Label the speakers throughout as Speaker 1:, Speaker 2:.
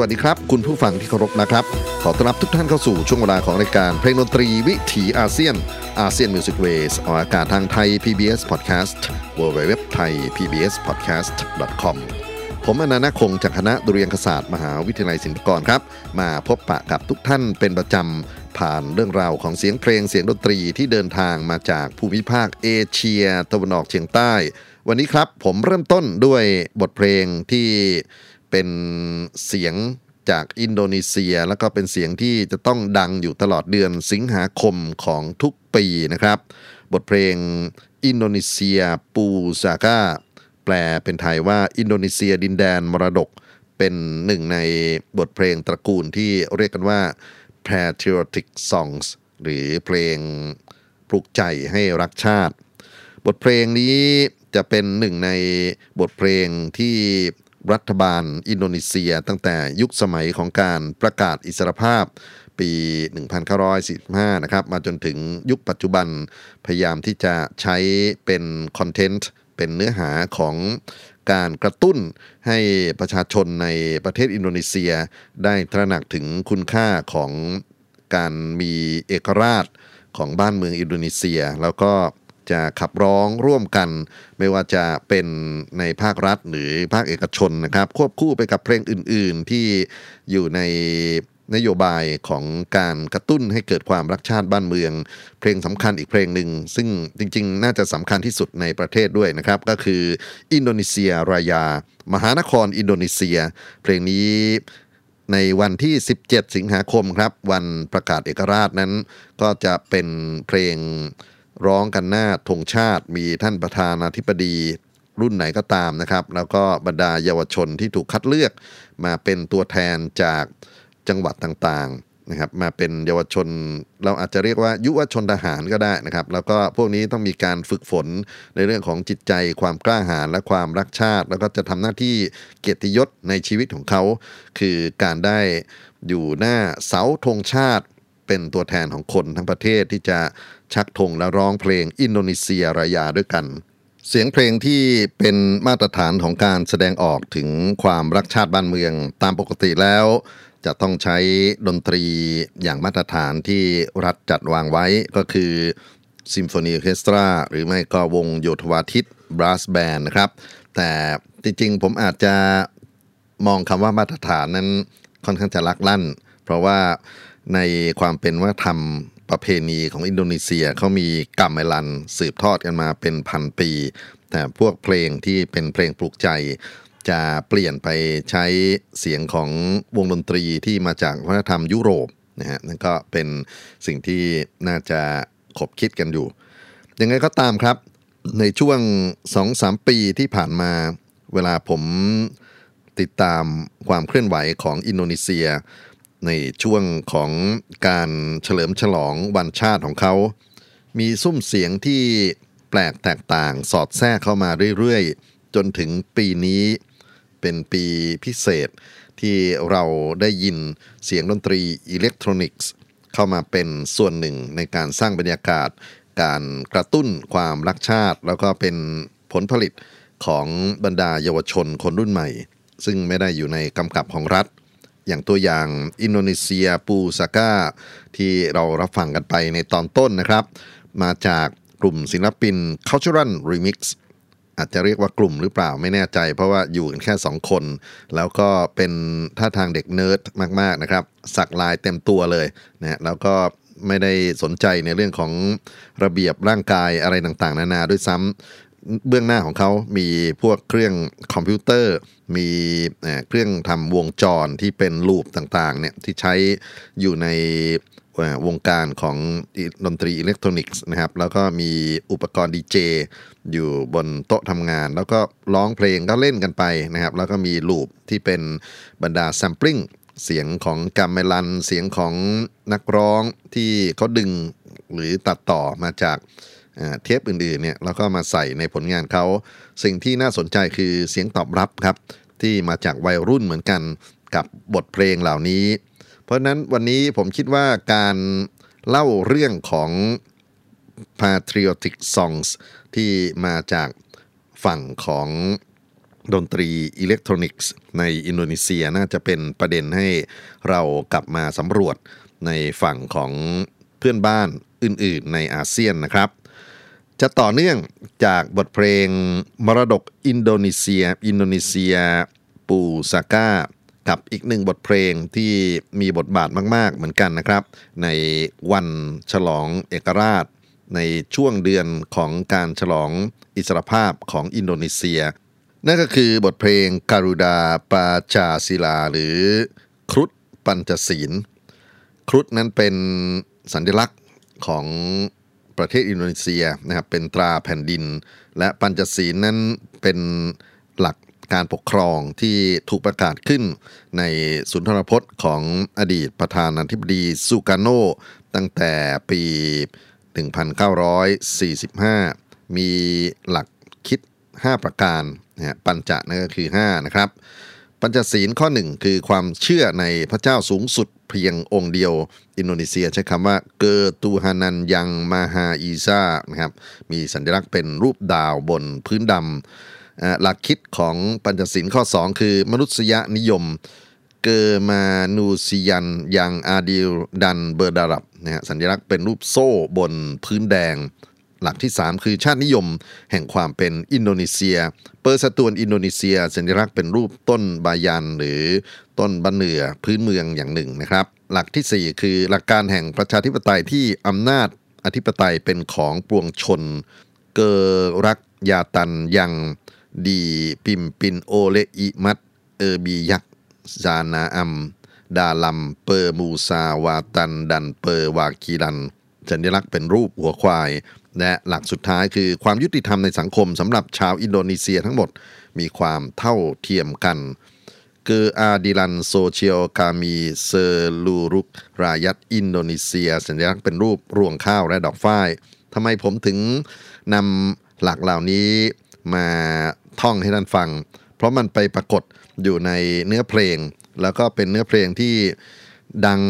Speaker 1: วัสดีครับ คุณผู้ฟังที่เคารพนะครับ ขอต้อนรับทุกท่านเข้าสู่ช่วงเวลาของรายการเพลงดนตรีวิถีอาเซียน ASEAN Music Wave ออกอากาศทางไทย PBS Podcast w w w t h a i PBS Podcast com ผมอนันต์คงจากคณะดุริยางคศาสตร์มหาวิทยาลัยศิลปากรครับ มาพบปะกับทุกท่านเป็นประจำ ผ่านเรื่องราวของเสียงเพลงเสียงดนตรีที่เดินทางมาจากภูมิภาคเอเชีย ตะวันออกเฉียงใต้ วันนี้ครับผมเริ่มต้นด้วยบทเพลงที่ เป็นเสียงจากอินโดนีเซีย แล้วก็เป็นเสียงที่จะต้องดังอยู่ตลอดเดือนสิงหาคมของทุกปีนะครับ บทเพลง Indonesia Pusaka แปลเป็นไทยว่าอินโดนีเซียดินแดนมรดก เป็นหนึ่งในบทเพลงตระกูลที่เรียกกันว่า patriotic songs หรือเพลงปลุกใจให้รักชาติ บทเพลงนี้จะเป็นหนึ่งในบทเพลงที่ รัฐบาลอินโดนีเซีย ตั้งแต่ยุคสมัยของการประกาศอิสรภาพปี 1945 นะครับ มาจนถึงยุคปัจจุบันพยายามที่จะใช้เป็นคอนเทนต์เป็นเนื้อหาของการกระตุ้นให้ประชาชนในประเทศอินโดนีเซียได้ตระหนักถึงคุณค่าของการมีเอกราชของบ้านเมืองอินโดนีเซีย แล้วก็ จะขับร้องร่วมกัน ไม่ว่าจะเป็นในภาครัฐหรือภาคเอกชนนะครับ ควบคู่ไปกับเพลงอื่น ๆ ที่อยู่ในนโยบายของการกระตุ้นให้เกิดความรักชาติบ้านเมือง เพลงสำคัญอีกเพลงหนึ่ง ซึ่งจริงๆ น่าจะสำคัญที่สุดในประเทศด้วยนะครับ ก็คืออินโดนีเซียรายา มหานครอินโดนีเซีย เพลงนี้ในวันที่ 17 สิงหาคมครับ วันประกาศเอกราชนั้น ก็จะเป็นเพลง ร้องกันหน้าธงชาติ มีท่านประธานาธิบดีรุ่นไหนก็ตามนะครับ แล้วก็บรรดาเยาวชนที่ถูกคัดเลือกมาเป็นตัวแทนจากจังหวัดต่างๆนะครับ มาเป็นเยาวชน เราอาจจะเรียกว่ายุวชนทหารก็ได้นะครับ แล้วก็พวกนี้ต้องมีการฝึกฝนในเรื่องของจิตใจ ความกล้าหาญและความรักชาติ แล้วก็จะทำหน้าที่เกียรติยศในชีวิตของเขา คือการได้อยู่หน้าเสาธงชาติ เป็นตัวแทนของคนทั้งประเทศที่จะชักธงและร้องเพลงอินโดนีเซียรายาด้วยกัน เสียงเพลงที่เป็นมาตรฐานของการแสดงออกถึงความรักชาติบ้านเมืองตามปกติแล้ว จะต้องใช้ดนตรีอย่างมาตรฐานที่รัฐจัดวางไว้ก็คือซิมโฟนีออร์เคสตราหรือไม่ก็วงโยธวาทิต brass band นะครับ แต่จริงๆ ผมอาจจะมองคำว่ามาตรฐานนั้นค่อนข้างจะลักลั่น เพราะว่า ในความเป็นวัฒนธรรมประเพณีของอินโดนีเซียเขามีกาเมลันสืบทอดกันมาเป็นพันปี แต่พวกเพลงที่เป็นเพลงปลุกใจ จะเปลี่ยนไปใช้เสียงของวงดนตรีที่มาจากวัฒนธรรมยุโรปนะฮะนั่นก็เป็นสิ่งที่น่าจะขบคิดกันอยู่ ยังไงก็ตามครับ ในช่วง 2-3 ปีที่ผ่านมาเวลาผมติดตามความเคลื่อนไหวของอินโดนีเซีย ในช่วงของการเฉลิมฉลองวันชาติของเขา มีซุ้มเสียงที่แปลกแตกต่างสอดแทรกเข้ามาเรื่อยๆ จนถึงปีนี้เป็นปีพิเศษที่เราได้ยินเสียงดนตรีอิเล็กทรอนิกส์ เข้ามาเป็นส่วนหนึ่งในการสร้างบรรยากาศ การกระตุ้นความรักชาติ แล้วก็เป็นผลผลิตของบรรดาเยาวชนคนรุ่นใหม่ ซึ่งไม่ได้อยู่ในกำกับของรัฐ อย่างตัวอย่างอินโดนีเซียปูซาก้า ที่เรารับฟังกันไปในตอนต้นนะครับ มาจากกลุ่มศิลปิน Cultural Remix อาจจะเรียกว่ากลุ่มหรือเปล่าไม่แน่ใจ เพราะว่าอยู่กันแค่ 2 คน แล้วก็เป็นท่าทางเด็กเนิร์ดมาก ๆ นะครับ สักลายเต็มตัวเลยนะแล้วก็ไม่ได้สนใจในเรื่องของระเบียบร่างกายอะไรต่างๆ นานาด้วยซ้ำ เบื้องหน้าของเขามีพวกเครื่องคอมพิวเตอร์ มีเครื่องทำวงจรที่เป็น loop ต่างๆเนี่ยที่ใช้อยู่ในวงการของดนตรีอิเล็กทรอนิกส์นะครับ แล้วก็มีอุปกรณ์ดีเจอยู่บนโต๊ะทำงาน แล้วก็ร้องเพลงก็เล่นกันไปนะครับ แล้วก็มีลูปที่เป็นบรรดาแซมปลิ้งเสียงของกัมเมลัน เสียงของนักร้องที่เขาดึงหรือตัดต่อมาจาก เทปอื่นๆเนี่ยแล้วก็มาใส่ในผลงานเขา สิ่งที่น่าสนใจคือเสียงตอบรับครับ ที่มาจากวัยรุ่นเหมือนกันกับบทเพลงเหล่านี้ เพราะนั้นวันนี้ผมคิดว่าการเล่าเรื่องของ patriotic songs ที่มาจากฝั่งของดนตรีอิเล็กทรอนิกส์ในอินโดนีเซียน่าจะเป็นประเด็นให้เรากลับมาสำรวจในฝั่งของเพื่อนบ้านอื่นๆในอาเซียนนะครับ จะต่อเนื่องจากบทเพลงมรดกอินโดนีเซีย อินโดนีเซีย ปูซาก้า กับอีกหนึ่งบทเพลงที่มีบทบาทมาก ๆ เหมือนกันนะครับ ในวันฉลองเอกราช ในช่วงเดือนของการฉลองอิสรภาพของอินโดนีเซีย นั่นก็คือบทเพลงการุดาปาจาศิลา หรือครุฑปัญจศีลครุฑนั้นเป็นสัญลักษณ์ของ ประเทศอินโดนีเซียนะครับเป็นตราแผ่นดิน และปัญจศีลนั้นเป็นหลักการปกครองที่ถูกประกาศขึ้นในสุนทรพจน์ของอดีตประธานาธิบดีซูกาโนตั้งแต่ปี 1945 มีหลักคิด 5 ประการนะปัญจะนั่นก็คือ 5 นะครับ ปัญจศีลข้อ1คือความเชื่อในพระเจ้าสูงสุดเพียงองค์เดียว อินโดนีเซียใช้คำว่าเกอตูฮานันยังมาฮาอีซานะครับมีสัญลักษณ์เป็นรูปดาวบนพื้นดำหลักคิดของปัญจศีลข้อ 2 คือมนุษยนิยม Kemanusiaan yang adil dan beradab นะฮะสัญลักษณ์เป็นรูปโซ่บนพื้นแดง หลักที่ 3 คือชาตินิยม แห่งความเป็นอินโดนีเซีย Persatuan Indonesia สัญลักษณ์เป็นรูปต้น banyan หรือต้นบันเนือพื้นเมืองอย่างหนึ่งนะครับ หลักที่ 4 คือหลักการแห่งประชาธิปไตยที่อำนาจอธิปไตยเป็นของปวงชน Kerakyatan yang dipimpin oleh hikmat kebijaksanaan dalam permusyawaratan dan perwakilan สัญลักษณ์เป็นรูปหัวควาย และหลักสุดท้ายคือความยุติธรรมในสังคมสำหรับชาวอินโดนีเซียทั้งหมดมีความเท่าเทียมกัน Keadilan sosial bagi seluruh rakyat Indonesia สัญลักษณ์เป็นรูปรวงข้าวและดอกฝ้ายทำไมผมถึงนำหลักเหล่านี้มาท่องให้ท่านฟัง เพราะมันไปปรากฏอยู่ในเนื้อเพลง แล้วก็เป็นเนื้อเพลงที่ดัง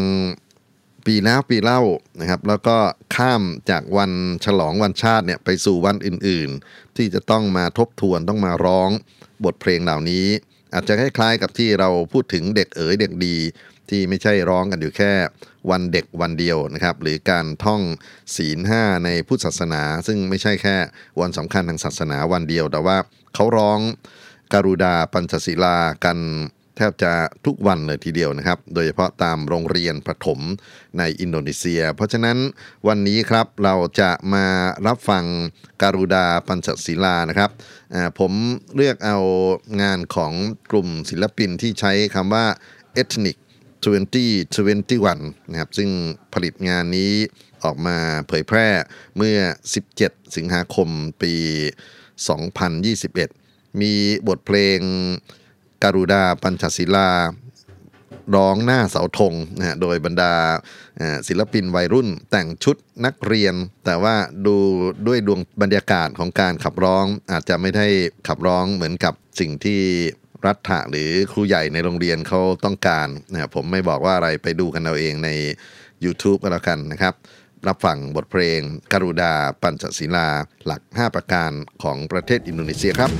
Speaker 1: ปีแล้วปีเล่านะครับ แล้วก็ข้ามจากวันฉลองวันชาติเนี่ยไปสู่วันอื่นๆ ที่จะต้องมาทบทวนต้องมาร้องบทเพลงเหล่านี้ อาจจะคล้ายๆกับที่เราพูดถึงเด็กเอ๋ยเด็กดี ที่ไม่ใช่ร้องกันอยู่แค่วันเด็กวันเดียวนะครับ หรือการท่องศีลห้าในพุทธศาสนา ซึ่งไม่ใช่แค่วันสำคัญทางศาสนาวันเดียว แต่ว่าเขาร้องการุดาปัญจศิลากัน ทบจะทุกวันเลยทีเดียวนะครับ โดยเฉพาะตามโรงเรียนประถมในอินโดนีเซีย เพราะฉะนั้นวันนี้ครับเราจะมารับฟังการุดาปัญจศิลานะครับผมเลือกเอางานของกลุ่มศิลปินที่ใช้คำว่า ethnic 2021 นะครับ ซึ่งผลิตงานนี้ออกมาเผยแพร่เมื่อ 17 สิงหาคมปี 2021 มีบทเพลง การุดาปัญจศิลาร้องหน้าเสาธงนะฮะโดยบรรดาศิลปินวัยรุ่นแต่งชุดนักเรียน แต่ว่าดูด้วยดวงบรรยากาศของการขับร้องอาจจะไม่ได้ขับร้องเหมือนกับสิ่งที่รัฐะหรือครูใหญ่ในโรงเรียนเขาต้องการนะผมไม่บอกว่าอะไรไปดูกันเอาเองใน YouTube ก็แล้วกันนะครับ รับฟังบทเพลงการุดาปัญจศิลาหลัก 5 ประการของประเทศอินโดนีเซียครับ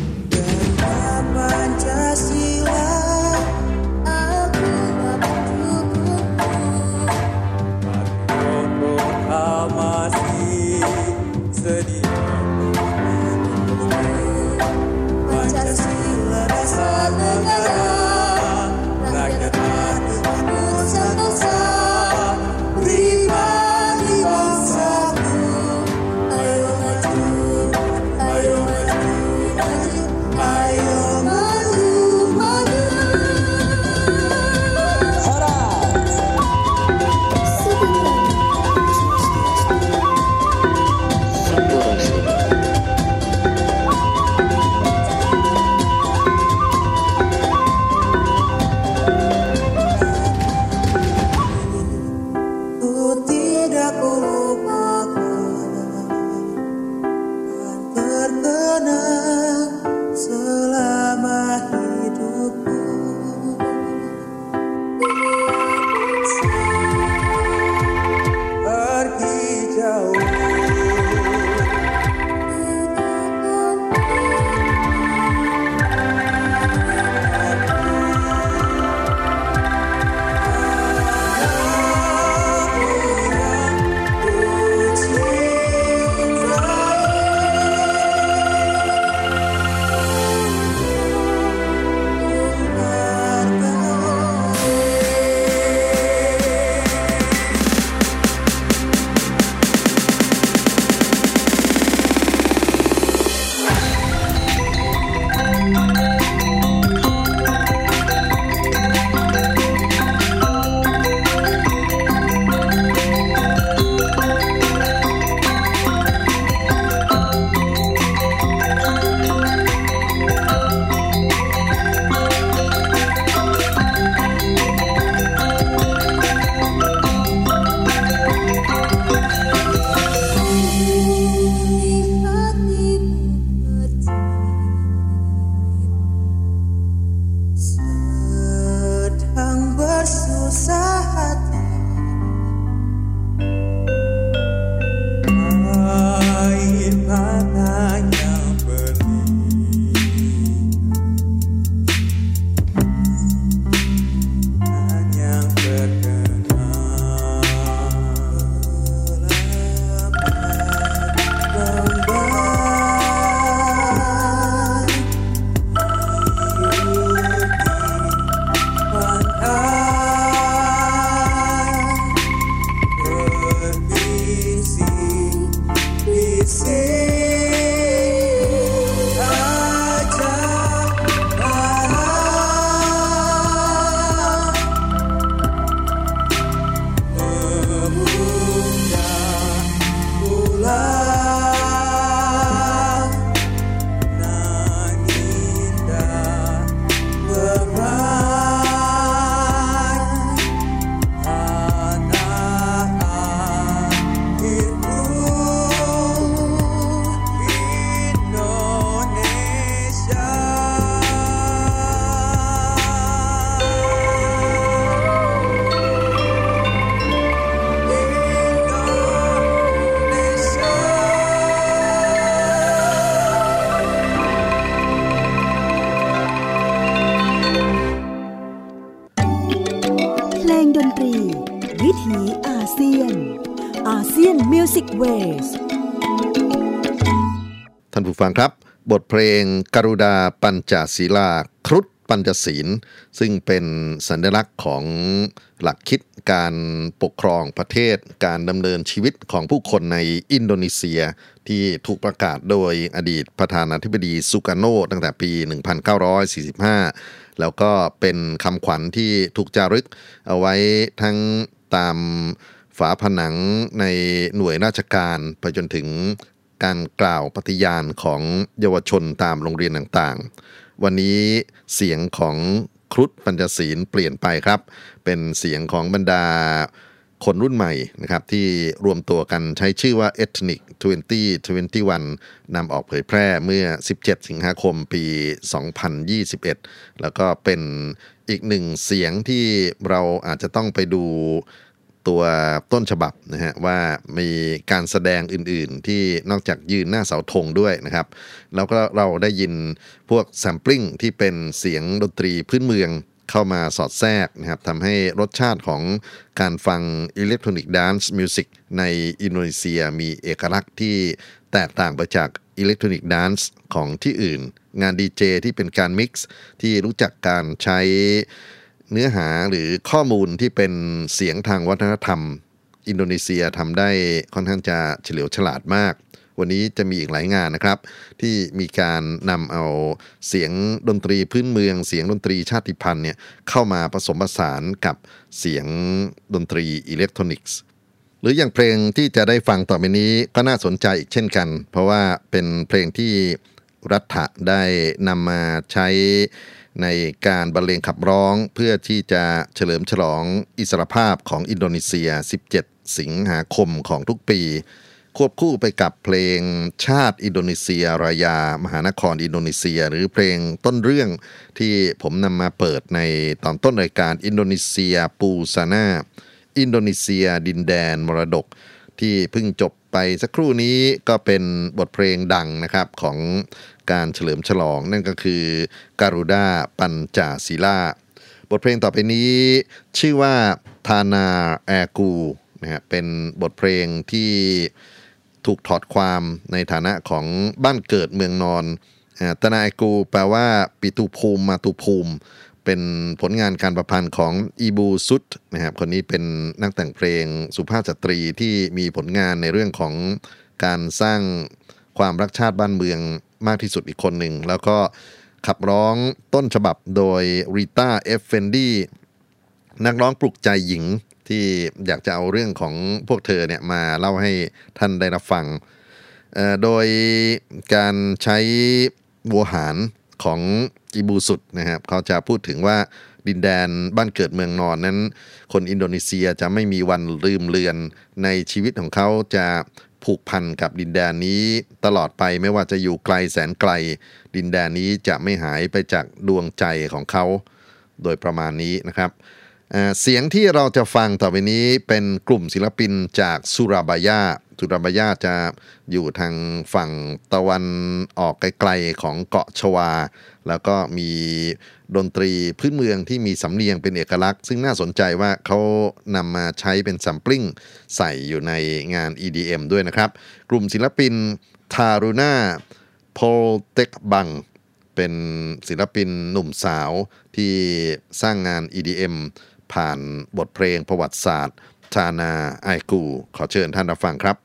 Speaker 1: ฟังครับ บทเพลงกรุดาปัญจศีลาครุฑปัญจศีล ซึ่งเป็นสัญลักษณ์ของหลักคิดการปกครองประเทศ การดำเนินชีวิตของผู้คนในอินโดนีเซีย ที่ถูกประกาศโดยอดีตประธานาธิบดีสุการโนตั้งแต่ปี 1945 แล้วก็เป็นคำขวัญที่ถูกจารึกเอาไว้ทั้งตามฝาผนังในหน่วยราชการไปจนถึง การกล่าวปฏิญาณของเยาวชนตามโรงเรียนต่างๆ วันนี้เสียงของครุฑปัญจศีลเปลี่ยนไปครับ เป็นเสียงของบรรดาคนรุ่นใหม่นะครับที่รวมตัวกันใช้ชื่อว่า Ethnic 2021นำออกเผยแพร่เมื่อ 17 สิงหาคมปี 2021 แล้วก็เป็นอีกหนึ่งเสียงที่เราอาจจะต้องไปดู ตัวต้นฉบับนะฮะว่ามีการแสดงอื่นๆ ที่นอกจากยืนหน้าเสาธงด้วยนะครับ แล้วก็เราได้ยินพวก sampling ที่เป็นเสียงดนตรีพื้นเมืองเข้ามาสอดแทรกนะครับทำให้รสชาติของการฟัง electronic dance music ในอินโดนีเซียมีเอกลักษณ์ที่แตกต่างไปจาก electronic dance ของที่อื่น งานดีเจที่เป็นการ mixที่รู้จักการใช้ เนื้อหาหรือข้อมูลที่เป็นเสียงทางวัฒนธรรม อินโดนีเซียทำได้ค่อนข้างจะเฉลียวฉลาดมาก วันนี้จะมีอีกหลายงานนะครับ ที่มีการนำเอาเสียงดนตรีพื้นเมือง เสียงดนตรีชาติพันธุ์เนี่ยเข้ามาผสมผสานกับเสียงดนตรีอิเล็กทรอนิกส์หรืออย่างเพลงที่จะได้ฟังต่อไปนี้ก็น่าสนใจอีกเช่นกัน เพราะว่าเป็นเพลงที่รัฐได้นำมาใช้ ในการบรรเลงขับร้องเพื่อที่จะเฉลิมฉลองอิสรภาพของอินโดนีเซีย 17 สิงหาคมของทุกปี ควบคู่ไปกับเพลงชาติ Indonesia Raya มหานครอินโดนีเซีย หรือเพลงต้นเรื่องที่ผมนำมาเปิดในตอนต้นรายการอินโดนีเซียปูซาน่าอินโดนีเซีย ดินแดนมรดก ที่เพิ่งจบไปสักครู่นี้ก็เป็นบทเพลงดังนะครับของการเฉลิมฉลองนั่นก็คือการุด้าปัญจาศิลาบทเพลงต่อไปนี้ ชื่อว่าทานาแอกูนะฮะเป็นบทเพลงที่ถูกถอดความในฐานะของบ้านเกิดเมืองนอนอ่าตานาแอกูแปลว่าปิตุภูมิมาตุภูมิ เป็นผลงานการประพันธ์ของอีบูซุดนะครับคนนี้เป็นนักแต่งเพลงสุภาพสตรีที่มีผลงานในเรื่องของการสร้างความรักชาติบ้านเมืองมากที่สุดอีกคนหนึ่ง แล้วก็ขับร้องต้นฉบับโดยริต้าเอฟเฟนดีนักร้องปลุกใจหญิงที่อยากจะเอาเรื่องของพวกเธอเนี่ยมาเล่าให้ท่านได้รับฟัง โดยการใช้โวหาร ของอิบูสุดนะครับเขาจะพูดถึงว่าดินแดนบ้านเกิดเมืองนอนนั้น คนอินโดนีเซียจะไม่มีวันลืมเลือน ในชีวิตของเขาจะผูกพันกับดินแดนนี้ตลอดไปไม่ว่าจะอยู่ไกลแสนไกล ดินแดนนี้จะไม่หายไปจากดวงใจของเขา โดยประมาณนี้นะครับ เสียงที่เราจะฟังต่อไปนี้เป็นกลุ่มศิลปินจากสุราบายาสุราบายาจะอยู่ทางฝั่งตะวันออกไกลๆของเกาะชวา แล้วก็มีดนตรีพื้นเมืองที่มีสำเนียงเป็นเอกลักษณ์ ซึ่งน่าสนใจว่าเขานำมาใช้เป็นซัมปลิ้งใส่อยู่ในงาน EDM ด้วยนะครับ กลุ่มศิลปินทารุณาโพเต็กบังเป็นศิลปินหนุ่มสาวที่สร้างงาน EDM ผ่านบทเพลงประวัติศาสตร์ ชานาไอกู ขอเชิญท่านรับฟังครับ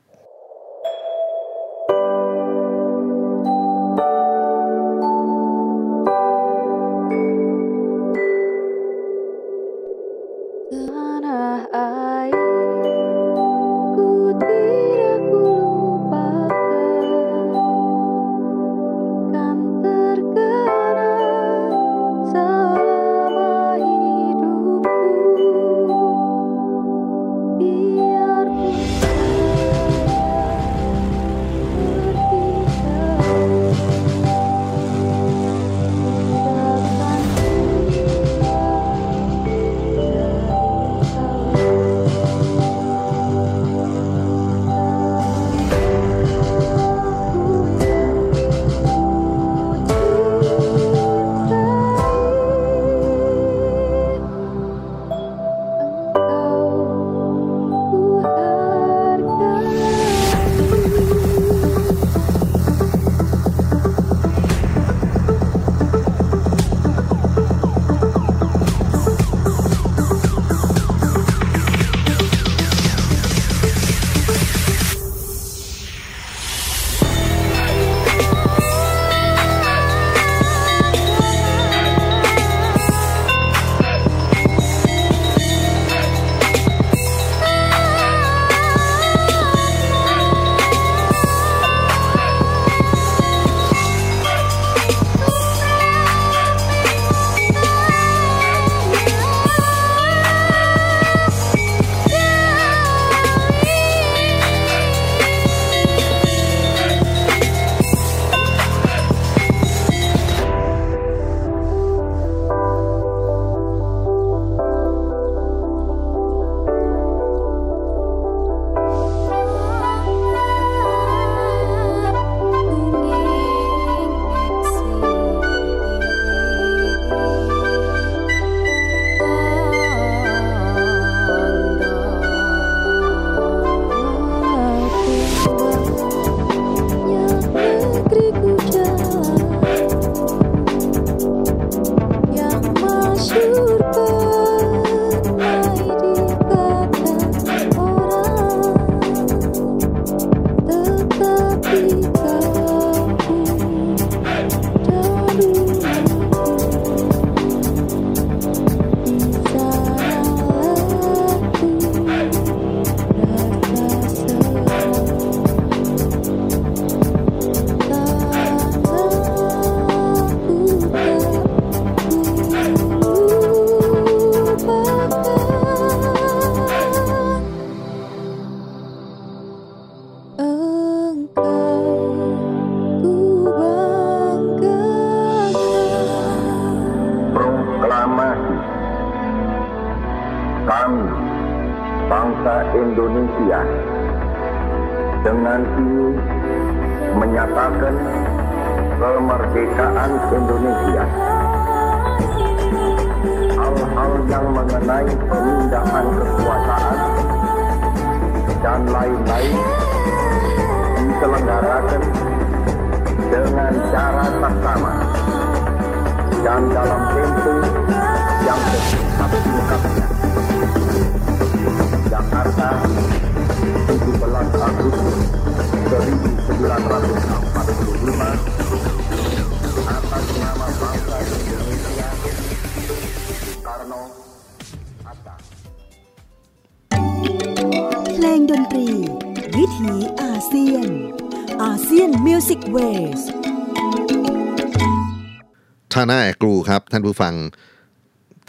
Speaker 1: ท่านผู้ฟัง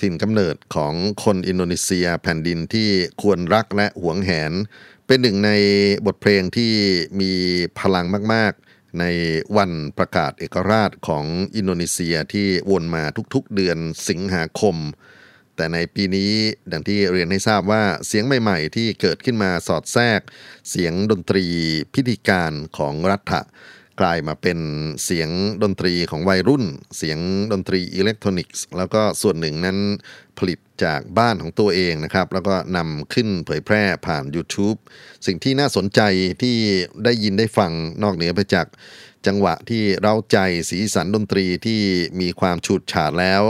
Speaker 1: ถิ่นกำเนิดของคนอินโดนีเซียแผ่นดินที่ควรรักและหวงแหน เป็นหนึ่งในบทเพลงที่มีพลังมาก ๆ ในวันประกาศเอกราชของอินโดนีเซียที่วนมาทุก ๆ เดือนสิงหาคม แต่ในปีนี้ดังที่เรียนให้ทราบว่าเสียงใหม่ ๆ ที่เกิดขึ้นมาสอดแทรก เสียงดนตรีพิธีการของรัฐะ กลายมาเป็นเสียงดนตรีของวัยรุ่น เสียงดนตรีอิเล็กทรอนิกส์ แล้วก็ส่วนหนึ่งนั้นผลิตจากบ้านของตัวเองนะครับ แล้วก็นำขึ้นเผยแพร่ผ่าน YouTube สิ่งที่น่าสนใจที่ได้ยินได้ฟังนอกเหนือไปจากจังหวะที่เราใจสีสันดนตรีที่มีความฉูดฉาดแล้ว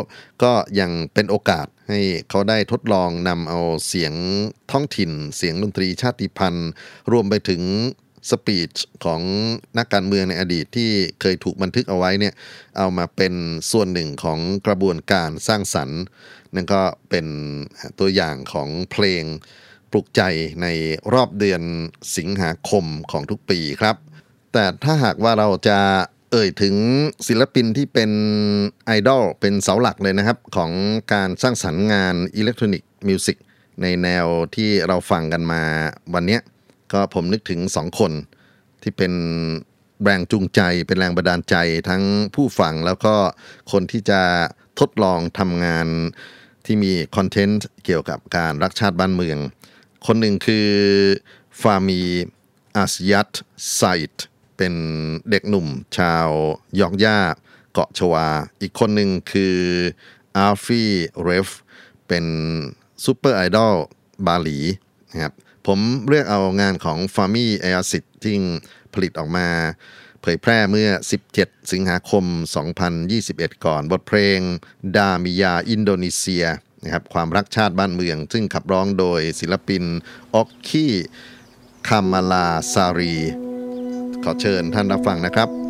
Speaker 1: ก็ยังเป็นโอกาสให้เขาได้ทดลองนำเอาเสียงท้องถิ่น เสียงดนตรีชาติพันธุ์ รวมไปถึง speech ของนักการเมืองในอดีตที่เคยถูกบันทึกเอาไว้เนี่ยเอามาเป็นส่วนหนึ่งของกระบวนการสร้างสรรค์นั่นก็เป็นตัวอย่างของเพลงปลุกใจในรอบเดือนสิงหาคมของทุกปีครับ แต่ถ้าหากว่าเราจะเอ่ยถึงศิลปินที่เป็นไอดอลเป็นเสาหลักเลยนะครับ ของการสร้างสรรค์งาน electronic musicในแนวที่เราฟังกันมาวันนี้ ก็ผมนึกถึงสองคนที่เป็นแรงจูงใจ เป็นแรงบันดาลใจทั้งผู้ฟังแล้วก็คนที่จะทดลองทำงานที่มีคอนเทนต์เกี่ยวกับการรักชาติบ้านเมือง คนหนึ่งคือฟามีอาสยัตไซต์เป็นเด็กหนุ่มชาวยอกย่าเกาะชวา อีกคนหนึ่งคือAlffy Rev เป็นซูเปอร์ไอดอลบาหลีนะครับ ผมเลือกเอางานของฟามีอาสยัตซาอิดที่ผลิตออกมา เผยแพร่เมื่อ 17 สิงหาคม 2021 ก่อน บทเพลง Damainya Indonesia นะครับความรักชาติบ้านเมือง ซึ่งขับร้องโดยศิลปินออกคีคามาลาซารี ขอเชิญท่านรับฟังนะครับ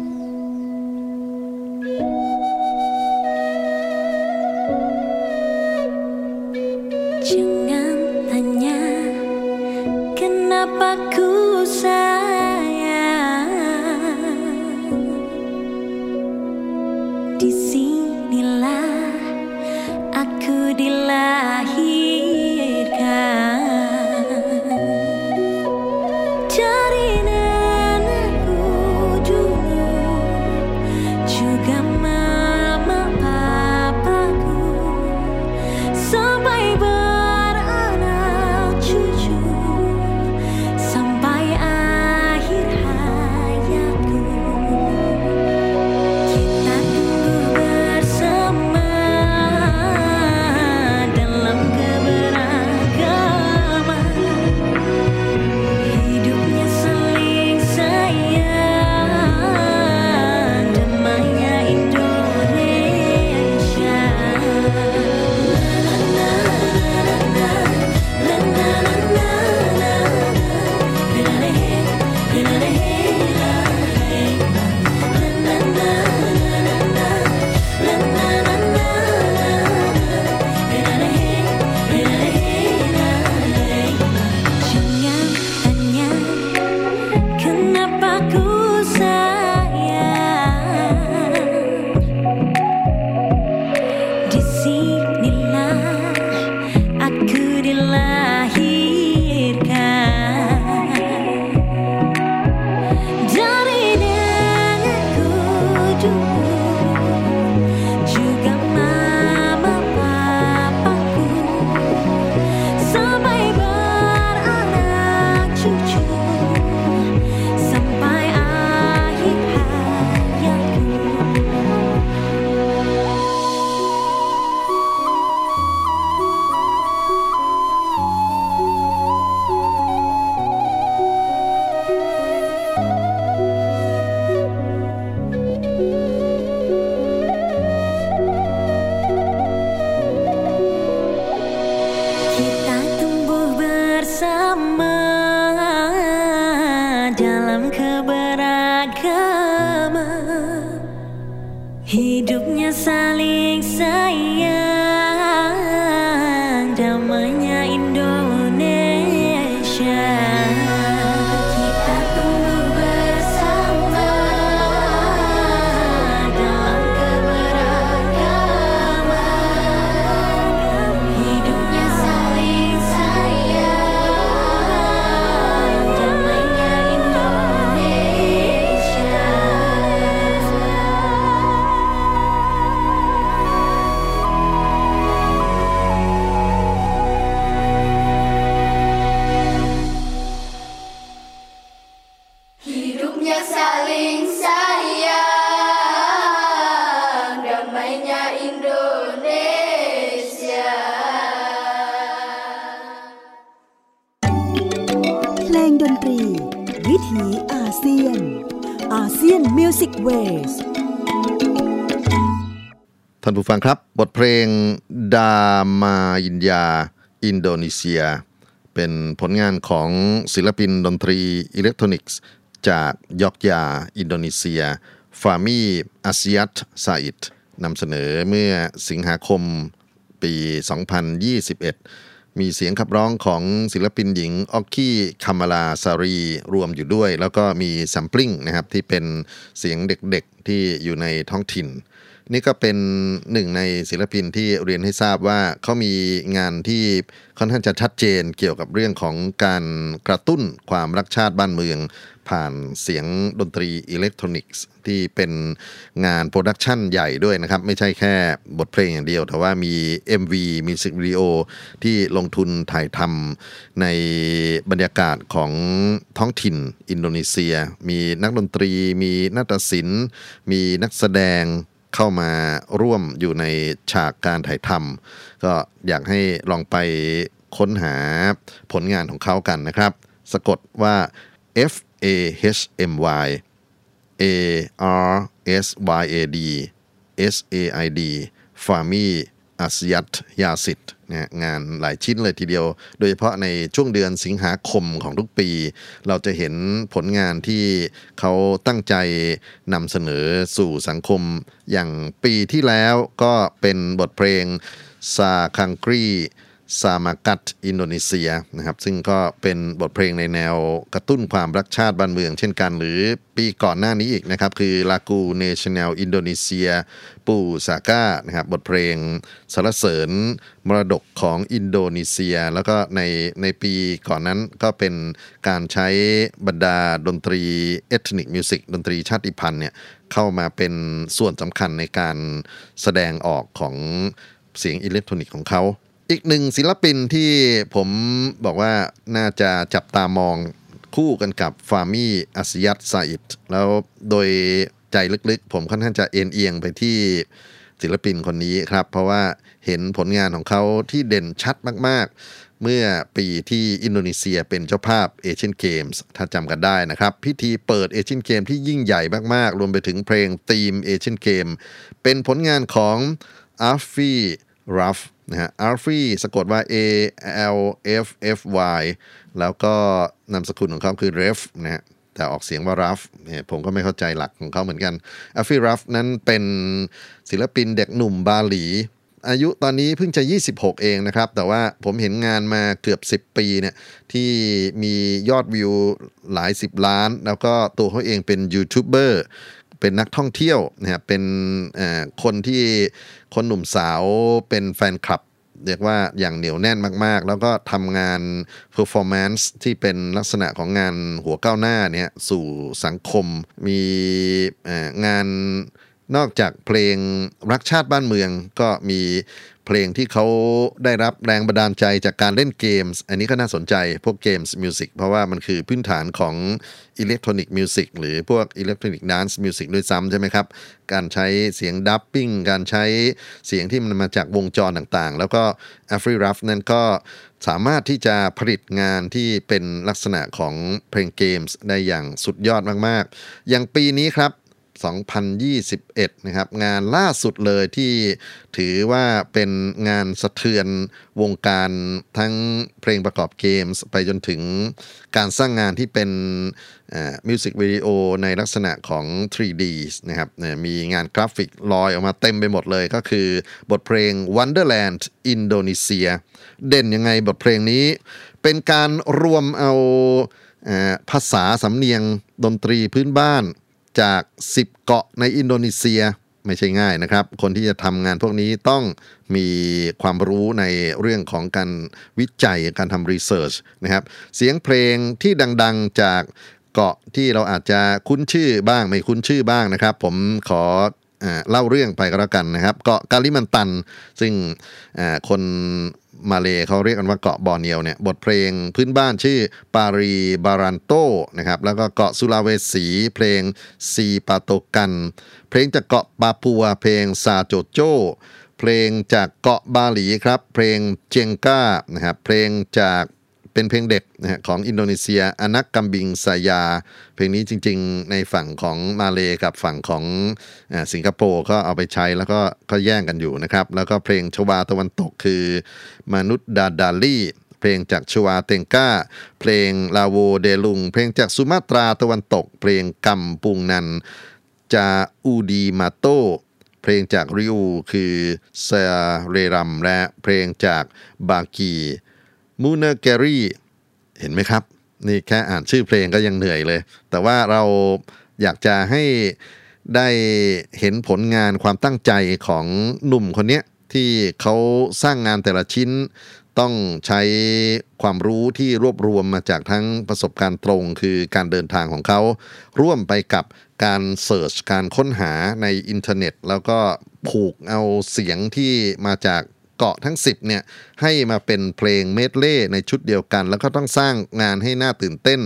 Speaker 1: ท่านผู้ฟังครับ บทเพลง Damainya Indonesia เป็นผลงานของศิลปินดนตรีอิเล็กทรอนิกส์ จากยอกยา อินโดนีเซีย ฟามีอาซิยัตซาอิดนำเสนอเมื่อสิงหาคมปี 2021 มีเสียงขับร้องของศิลปินหญิงออกคีคามาลาซารีรวมอยู่ด้วย แล้วก็มี sampling นะครับที่เป็นเสียงเด็กๆที่อยู่ในท้องถิ่น นี่ก็เป็นหนึ่งในศิลปินที่เรียนให้ทราบว่าเขามีงานที่ค่อนข้างจะชัดเจนเกี่ยวกับเรื่องของการกระตุ้นความรักชาติบ้านเมือง ผ่านเสียงดนตรีอิเล็กทรอนิกส์ที่เป็นงาน production ใหญ่ด้วยนะครับ ไม่ใช่แค่บทเพลงอย่างเดียว แต่ว่ามี MV music video ที่ลงทุนถ่ายทำในบรรยากาศของท้องถิ่นอินโดนีเซีย มีนักดนตรี มีนาฏศิลป์ มีนักแสดง เข้ามาร่วมอยู่ในฉากการถ่ายทำก็อยากให้ลองไปค้นหาผลงานของเขากันนะครับ สะกดว่า F A H M Y A R S Y A D S A I D ฟามีอาสยัตยาสิทธ์ นะงานหลายชิ้นเลยทีเดียว โดยเฉพาะในช่วงเดือนสิงหาคมของทุกปี เราจะเห็นผลงานที่เขาตั้งใจนำเสนอสู่สังคม อย่างปีที่แล้วก็เป็นบทเพลงซาคังกรี Semangat Indonesia นะครับซึ่งก็เป็นบทเพลงในแนวกระตุ้นความรักชาติบ้านเมืองเช่นกัน หรือปีก่อนหน้านี้อีกนะครับ คือ Lagu Nasional Indonesia Pusaka นะครับบทเพลงสรรเสริญมรดกของอินโดนีเซีย แล้วก็ในในปีก่อนนั้นก็เป็นการใช้บรรดาดนตรี ethnic music ดนตรีชาติพันธุ์เนี่ยเข้ามาเป็นส่วนสำคัญในการแสดงออกของเสียงอิเล็กทรอนิกส์ของเขา อีกหนึ่งศิลปินที่ผมบอกว่าน่าจะจับตามองคู่กันกับฟามี่อัสยัตซาอิดแล้วโดยใจลึกๆ ผมค่อนข้างจะเอ็นเอียงไปที่ศิลปินคนนี้ครับ เพราะว่าเห็นผลงานของเขาที่เด่นชัดมากๆ เมื่อปีที่อินโดนีเซียเป็นเจ้าภาพเอเชียนเกมส์ถ้าจำกันได้นะครับ พิธีเปิดเอเชียนเกมที่ยิ่งใหญ่มากๆ รวมไปถึงเพลงธีมเอเชียนเกมเป็นผลงานของ Alffy Rev นะฮะ Alffy สะกดว่า A L F F Y แล้วก็นามสกุลของเขาคือ Ref นะฮะแต่ออกเสียงว่ารัฟเนี่ยผมก็ไม่เข้าใจหลักของเขาเหมือนกันอาร์ฟีรัฟนั้นเป็นศิลปินเด็กหนุ่มบาหลี อายุตอนนี้เพิ่งจะ 26 เองนะครับ แต่ว่าผมเห็นงานมาเกือบ 10 ปีเนี่ยที่มียอดวิวหลายสิบล้าน แล้วก็ตัวเขาเองเป็นยูทูบเบอร์ เป็นนักท่องเที่ยวนะครับเป็นคนที่คนหนุ่มสาวเป็นแฟนคลับเรียกว่าอย่างเหนียวแน่นมากๆ แล้วก็ทำงาน performance ที่เป็นลักษณะของงานหัวก้าวหน้าเนี่ยสู่สังคมมีงานนอกจากเพลงรักชาติบ้านเมืองก็มี เพลงที่เขาได้รับแรงบันดาลใจจากการเล่นเกมส์อันนี้ก็น่าสนใจพวก game music เพราะว่ามันคือพื้นฐานของ electronic music หรือพวก electronic dance music ด้วยซ้ำใช่ไหมครับ การใช้เสียงดับปิ้งการใช้เสียงที่มันมาจากวงจรต่างๆ แล้วก็ a f r i r u f นั้นก็สามารถที่จะผลิตงานที่เป็นลักษณะของเพลงเกมส์ได้อย่างสุดยอดมากๆ อย่างปีนี้ครับ 2021 นะครับ งานล่าสุดเลยที่ถือว่าเป็นงานสะเทือนวงการทั้งเพลงประกอบเกมส์ไปจนถึงการสร้างงานที่เป็นmusic video ในลักษณะของ 3D นะครับมีงานกราฟิกลอยออกมาเต็มไปหมดเลยก็คือบทเพลง Wonderland Indonesia เด่นยังไงบทเพลงนี้ เป็นการรวมเอาภาษาสำเนียงดนตรีพื้นบ้าน จาก 10 เกาะในอินโดนีเซียไม่ใช่ง่ายนะครับ คนที่จะทำงานพวกนี้ต้องมีความรู้ในเรื่องของการวิจัยการทำ researchนะครับ เสียงเพลงที่ดังๆจากเกาะที่เราอาจจะคุ้นชื่อบ้างไม่คุ้นชื่อบ้างนะครับ ผมขอเล่าเรื่องไปก็แล้วกันนะครับ เกาะกาลิมันตัน ซึ่งคน มาเลเขาเรียกกันว่าเกาะบอร์เนียวเนี่ยบทเพลงพื้นบ้านชื่อปารีบารันโตนะครับแล้วก็เกาะสุลาเวสี เพลงซีปาโตกัน เพลงจากเกาะปาปัว เพลงซาโจโจเพลงจากเกาะบาหลีครับ เพลงเจงก้านะครับเพลงจาก เป็นเพลงเด็กนะของอินโดนีเซียอนักกัมบิงสายา เพลงนี้จริง ๆ ในฝั่งของมาเลกับฝั่งของสิงคโปร์ก็เอาไปใช้แล้วก็ก็แย่งกันอยู่นะครับ แล้วก็เพลงชวาตะวันตกคือ มนุษย์ดาดาลี่เพลงจากชวาเตงก้าเพลงลาโวเดลุง เพลงจากสุมาตราตะวันตก เพลงกัมปุงนันจาอูดีมาโตเพลงจากริวคือเซเรรัมและเพลงจากบากี มูเนเกรีเห็นไหมครับ นี่แค่อ่านชื่อเพลงก็ยังเหนื่อยเลย แต่ว่าเราอยากจะให้ได้เห็นผลงานความตั้งใจของหนุ่มคนนี้ที่เขาสร้างงานแต่ละชิ้น ต้องใช้ความรู้ที่รวบรวมมาจากทั้งประสบการณ์ตรงคือการเดินทางของเขา ร่วมไปกับการ search การค้นหาในอินเทอร์เน็ต แล้วก็ผูกเอาเสียงที่มาจาก เกาะทั้ง 10เนี่ยให้มาเป็นเพลงเมดเล่ในชุดเดียวกัน แล้วก็ต้องสร้างงานให้น่าตื่นเต้น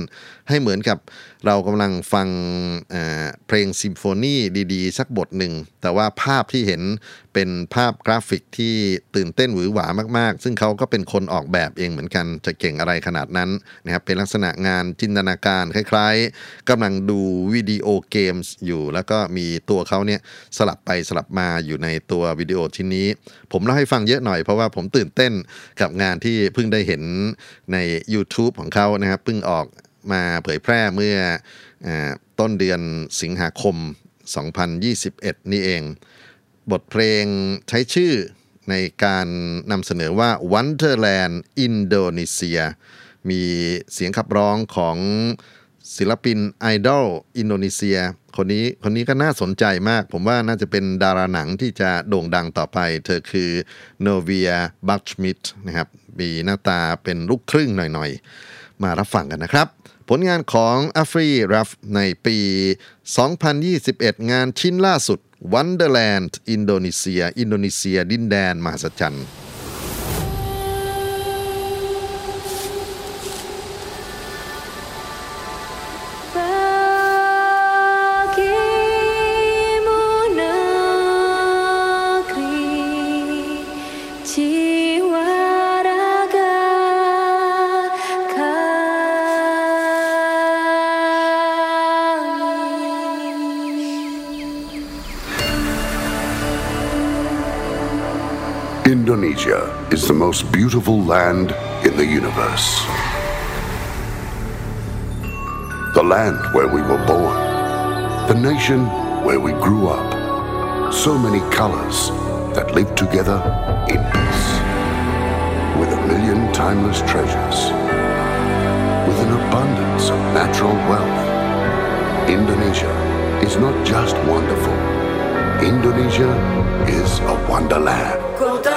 Speaker 1: ให้เหมือนกับ เรากำลังฟังเพลงซิมโฟนีดี ๆ สักบทหนึ่ง แต่ว่าภาพที่เห็นเป็นภาพกราฟิกที่ตื่นเต้นหวือหวามากๆ ซึ่งเขาก็เป็นคนออกแบบเองเหมือนกันจะเก่งอะไรขนาดนั้นนะครับเป็นลักษณะงานจินตนาการคล้ายๆกำลังดูวิดีโอเกมส์อยู่ แล้วก็มีตัวเขาเนี่ยสลับไปสลับมาอยู่ในตัววิดีโอชิ้นนี้ ผมเล่าให้ฟังเยอะหน่อยเพราะว่าผมตื่นเต้นกับงานที่เพิ่งได้เห็นใน YouTube ของเขานะครับเพิ่งออก มาเผยแพร่เมื่ออต้นเดือนสิงหาคม 2021 นี่เอง บทเพลงใช้ชื่อในการนำเสนอว่า Wonderland อินโดนีเซียมีเสียงขับร้องของศิลปินไอดอลอินโดนีเซีย คนนี้คนนี้ก็น่าสนใจมาก ผมว่าน่าจะเป็นดาราหนังที่จะโด่งดังต่อไป เธอคือ Novia Bachmid นะครับ มีหน้าตาเป็นลูกครึ่งหน่อยๆ มารับฟังกันนะครับ ผลงานของ Alffy Rev ในปี 2021 งานชิ้นล่าสุด Wonderland อินโดนีเซีย อินโดนีเซีย ดินแดนมหัศจรรย์
Speaker 2: Indonesia is the most beautiful land in the universe. The land where we were born. The nation where we grew up. So many colors that live together in peace. With a million timeless treasures. With an abundance of natural wealth. Indonesia is not just wonderful. Indonesia is a wonderland.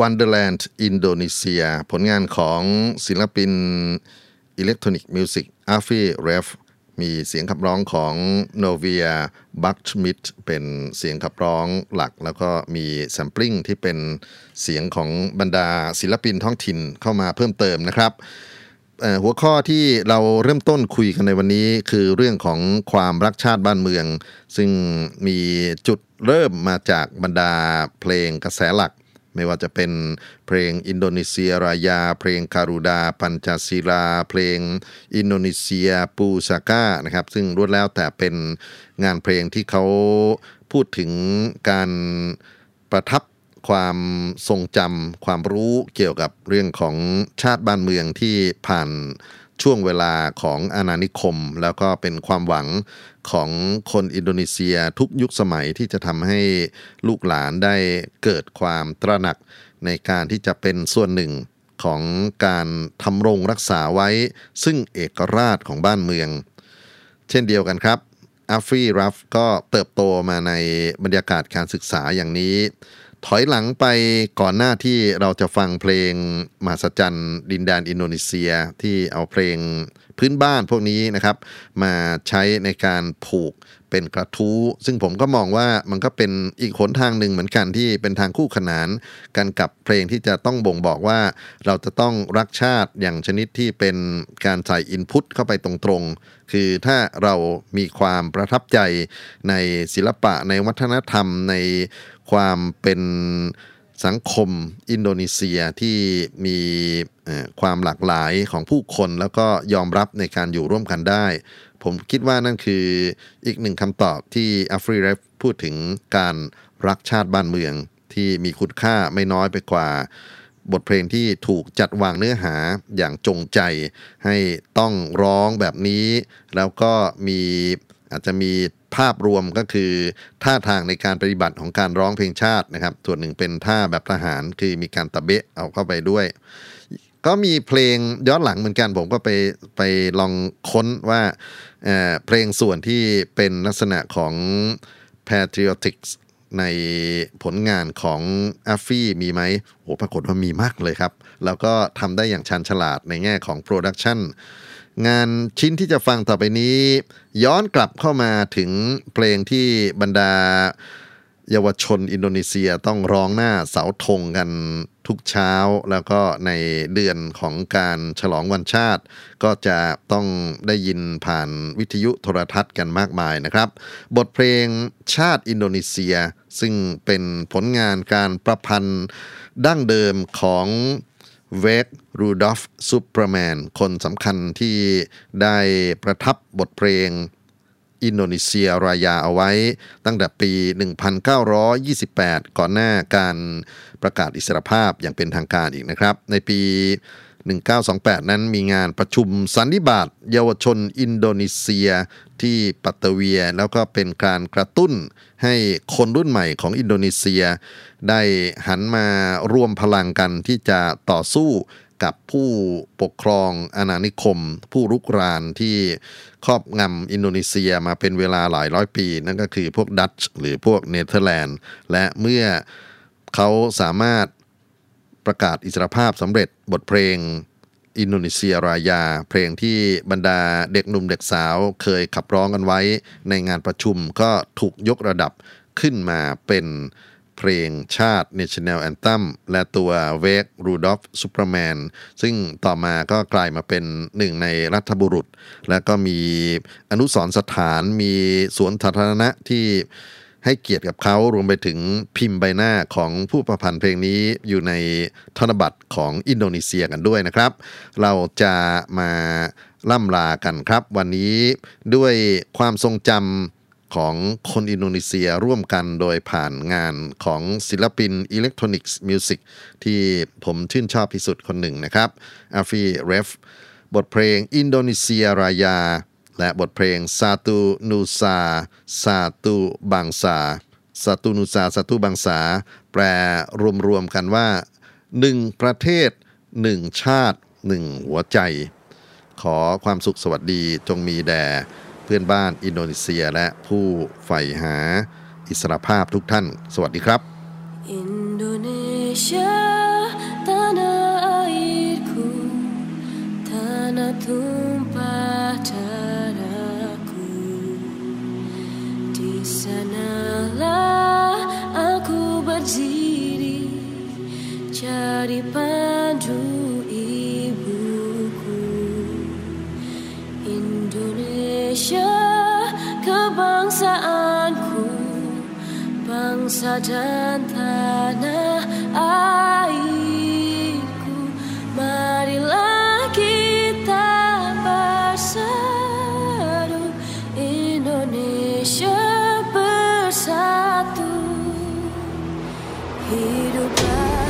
Speaker 1: Wonderland Indonesia ผลงานของศิลปิน electronic music Alffy Rev มีเสียงขับร้องของ Novia Bachmid เป็นเสียงขับร้องหลัก แล้วก็มีแซมปลิ n งที่เป็นเสียงของบรรดาศิลปินท้องถิ่นเข้ามาเพิ่มเติมนะครับหัวข้อที่เราเริ่มต้นคุยกันในวันนี้คือเรื่องของความรักชาติบ้านเมือง ซึ่งมีจุดเริ่มมาจากบรรดาเพลงกระแสหลัก ไม่ว่าจะเป็นเพลงอินโดนีเซียรายา เพลงคารูดา ปัญจศิลา เพลงอินโดนีเซียปูซาก้านะครับ ซึ่งรวดแล้วแต่เป็นงานเพลงที่เขาพูดถึงการประทับความทรงจำความรู้เกี่ยวกับเรื่องของชาติบ้านเมืองที่ผ่าน ช่วงเวลาของอาณานิคม แล้วก็เป็นความหวังของคนอินโดนีเซียทุกยุคสมัยที่จะทำให้ลูกหลานได้เกิดความตระหนักในการที่จะเป็นส่วนหนึ่งของการทำรงรักษาไว้ ซึ่งเอกราชของบ้านเมือง เช่นเดียวกันครับอาฟรีรัฟก็เติบโตมาในบรรยากาศการศึกษาอย่างนี้ ถอยหลังไปก่อนหน้าที่เราจะฟังเพลงมหัศจรรย์ดินแดนอินโดนีเซียที่เอาเพลงพื้นบ้านพวกนี้นะครับ มาใช้ในการผูก เป็นกระทู้ ซึ่งผมก็มองว่ามันก็เป็นอีกหนทางหนึ่งเหมือนกันที่เป็นทางคู่ขนานกันกับเพลงที่จะต้องบ่งบอกว่า เราจะต้องรักชาติอย่างชนิดที่เป็นการใส่อินพุตเข้าไปตรงๆ คือถ้าเรามีความประทับใจในศิลปะในวัฒนธรรมในความเป็นสังคมอินโดนีเซียที่มีความหลากหลายของผู้คนแล้วก็ยอมรับในการอยู่ร่วมกันได้ ผมคิดว่านั่นคืออีกหนึ่งคำตอบที่อัฟรีเรฟพูดถึงการรักชาติบ้านเมืองที่มีคุณค่าไม่น้อยไปกว่า บทเพลงที่ถูกจัดวางเนื้อหาอย่างจงใจ ให้ต้องร้องแบบนี้ แล้วก็มีอาจจะมีภาพรวมก็คือ ท่าทางในการปฏิบัติของการร้องเพลงชาตินะครับ ส่วนหนึ่งเป็นท่าแบบทหารคือมีการตะเบะเอาเข้าไปด้วย ก็มีเพลงย้อนหลังเหมือนกัน ผมก็ไปไปลองค้นว่าเพลงส่วนที่เป็นลักษณะของ patriotics ในผลงานของ Alffy มีไหมโหปรากฏว่ามีมากเลยครับ แล้วก็ทำได้อย่างชาญฉลาดในแง่ของ productionงานชิ้นที่จะฟังต่อไปนี้ ย้อนกลับเข้ามาถึงเพลงที่บรรดา เยาวชนอินโดนีเซียต้องร้องหน้าเสาธงกันทุกเช้า แล้วก็ในเดือนของการฉลองวันชาติ ก็จะต้องได้ยินผ่านวิทยุโทรทัศน์กันมากมายนะครับ บทเพลงชาติอินโดนีเซีย ซึ่งเป็นผลงานการประพันธ์ดั้งเดิมของ Wage Rudolf Supratman คนสำคัญที่ได้ประพันธ์บทเพลง อินโดนีเซียรายาเอาไว้ ตั้งแต่ปี 1928 ก่อนหน้าการประกาศอิสรภาพอย่างเป็นทางการอีกนะครับ ในปี 1928 นั้นมีงานประชุมสันนิบาตเยาวชนอินโดนีเซียที่ปัตตาเวีย แล้วก็เป็นการกระตุ้นให้คนรุ่นใหม่ของอินโดนีเซีย ได้หันมารวมพลังกันที่จะต่อสู้ กับผู้ปกครองอาณานิคม ผู้รุกรานที่ครอบงำอินโดนีเซียมาเป็นเวลาหลายร้อยปี นั่นก็คือพวกดัตช์หรือพวกเนเธอร์แลนด์ และเมื่อเขาสามารถประกาศอิสรภาพสำเร็จบทเพลงอินโดนีเซียรายา เพลงที่บรรดาเด็กหนุ่มเด็กสาวเคยขับร้องกันไว้ในงานประชุมก็ถูกยกระดับขึ้นมาเป็น เพลงชาติ National Anthem และตัว Wage Rudolf Supratman ซึ่งต่อมาก็กลายมาเป็นหนึ่งในรัฐบุรุษ และก็มีอนุสรณ์สถานมีสวนสาธารณะที่ให้เกียรติกับเขารวมไปถึงพิมพ์ใบหน้าของผู้ประพันธ์เพลงนี้อยู่ในธนบัตรของอินโดนีเซียกันด้วยนะครับ เราจะมาล่ำลากันครับ วันนี้ด้วยความทรงจำ ของคนอินโดนีเซียร่วมกันโดยผ่านงานของศิลปิน electronic music ที่ผมชื่นชอบที่สุดคนหนึ่งนะครับ Alffy Rev บทเพลงอินโดนีเซียรายา และบทเพลง Satu Nusa Satu Bangsa Satu Nusa Satu Bangsa แปลรวมๆกันว่าหนึ่งประเทศหนึ่งชาติหนึ่งหัวใจ ขอความสุขสวัสดีจงมีแด่ พื่อนบ้านอินโดนีเซียและผู้ใฝ่หาอิสรภาพทุกท่าน สวัสดีครับ
Speaker 3: Indonesia tanah airku tanah tumpah darahku di sanalah aku berdiri jadi pandu kebangsaanku bangsa dan tanah airku. Marilah kita bersatu Indonesia bersatu. Hiduplah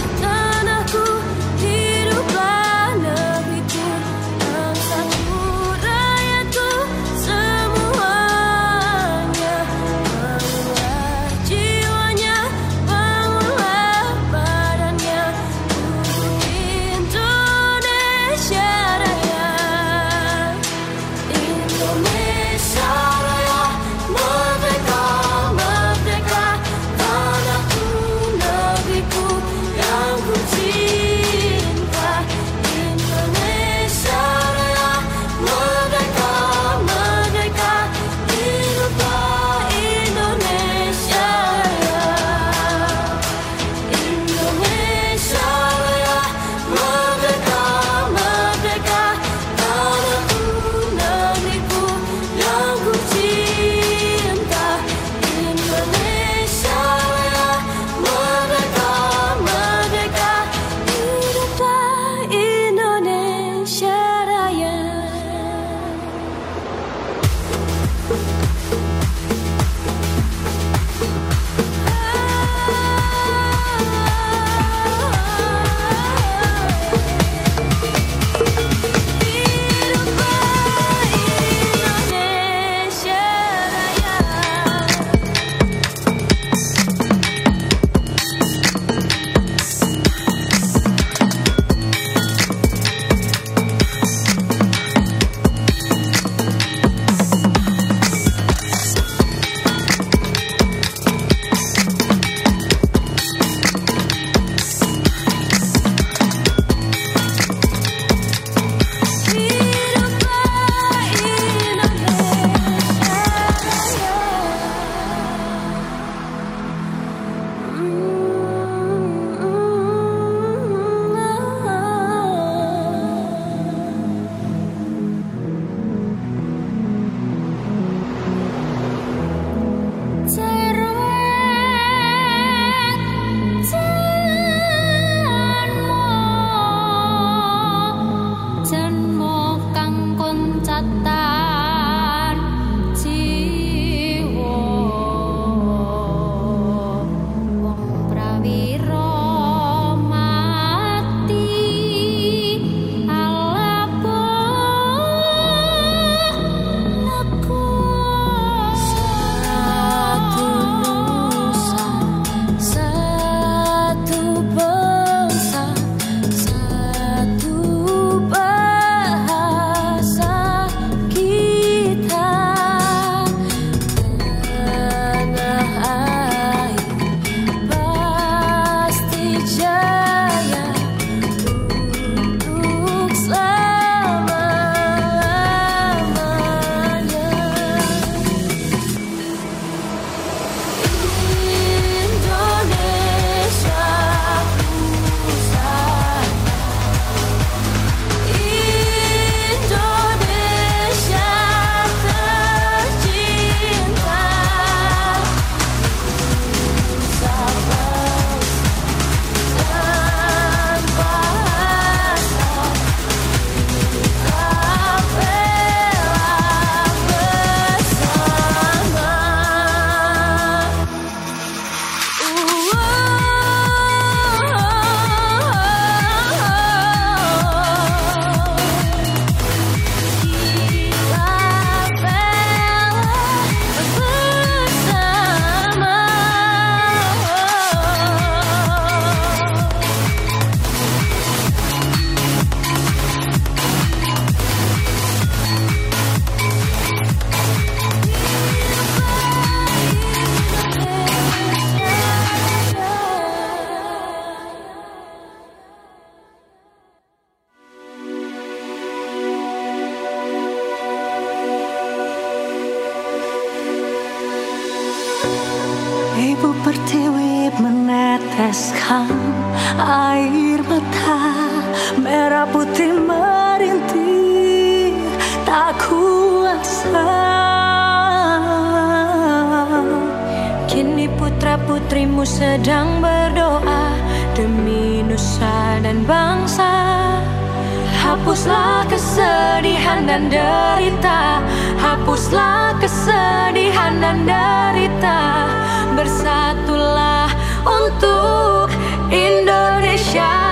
Speaker 3: Ibu pertiwi meneteskan air mata Merah putih merintih tak kuasa. Kini putra putrimu sedang berdoa Demi nusa dan bangsa. Hapuslah kesedihan dan derita Hapuslah kesedihan dan derita bersatulah untuk Indonesia.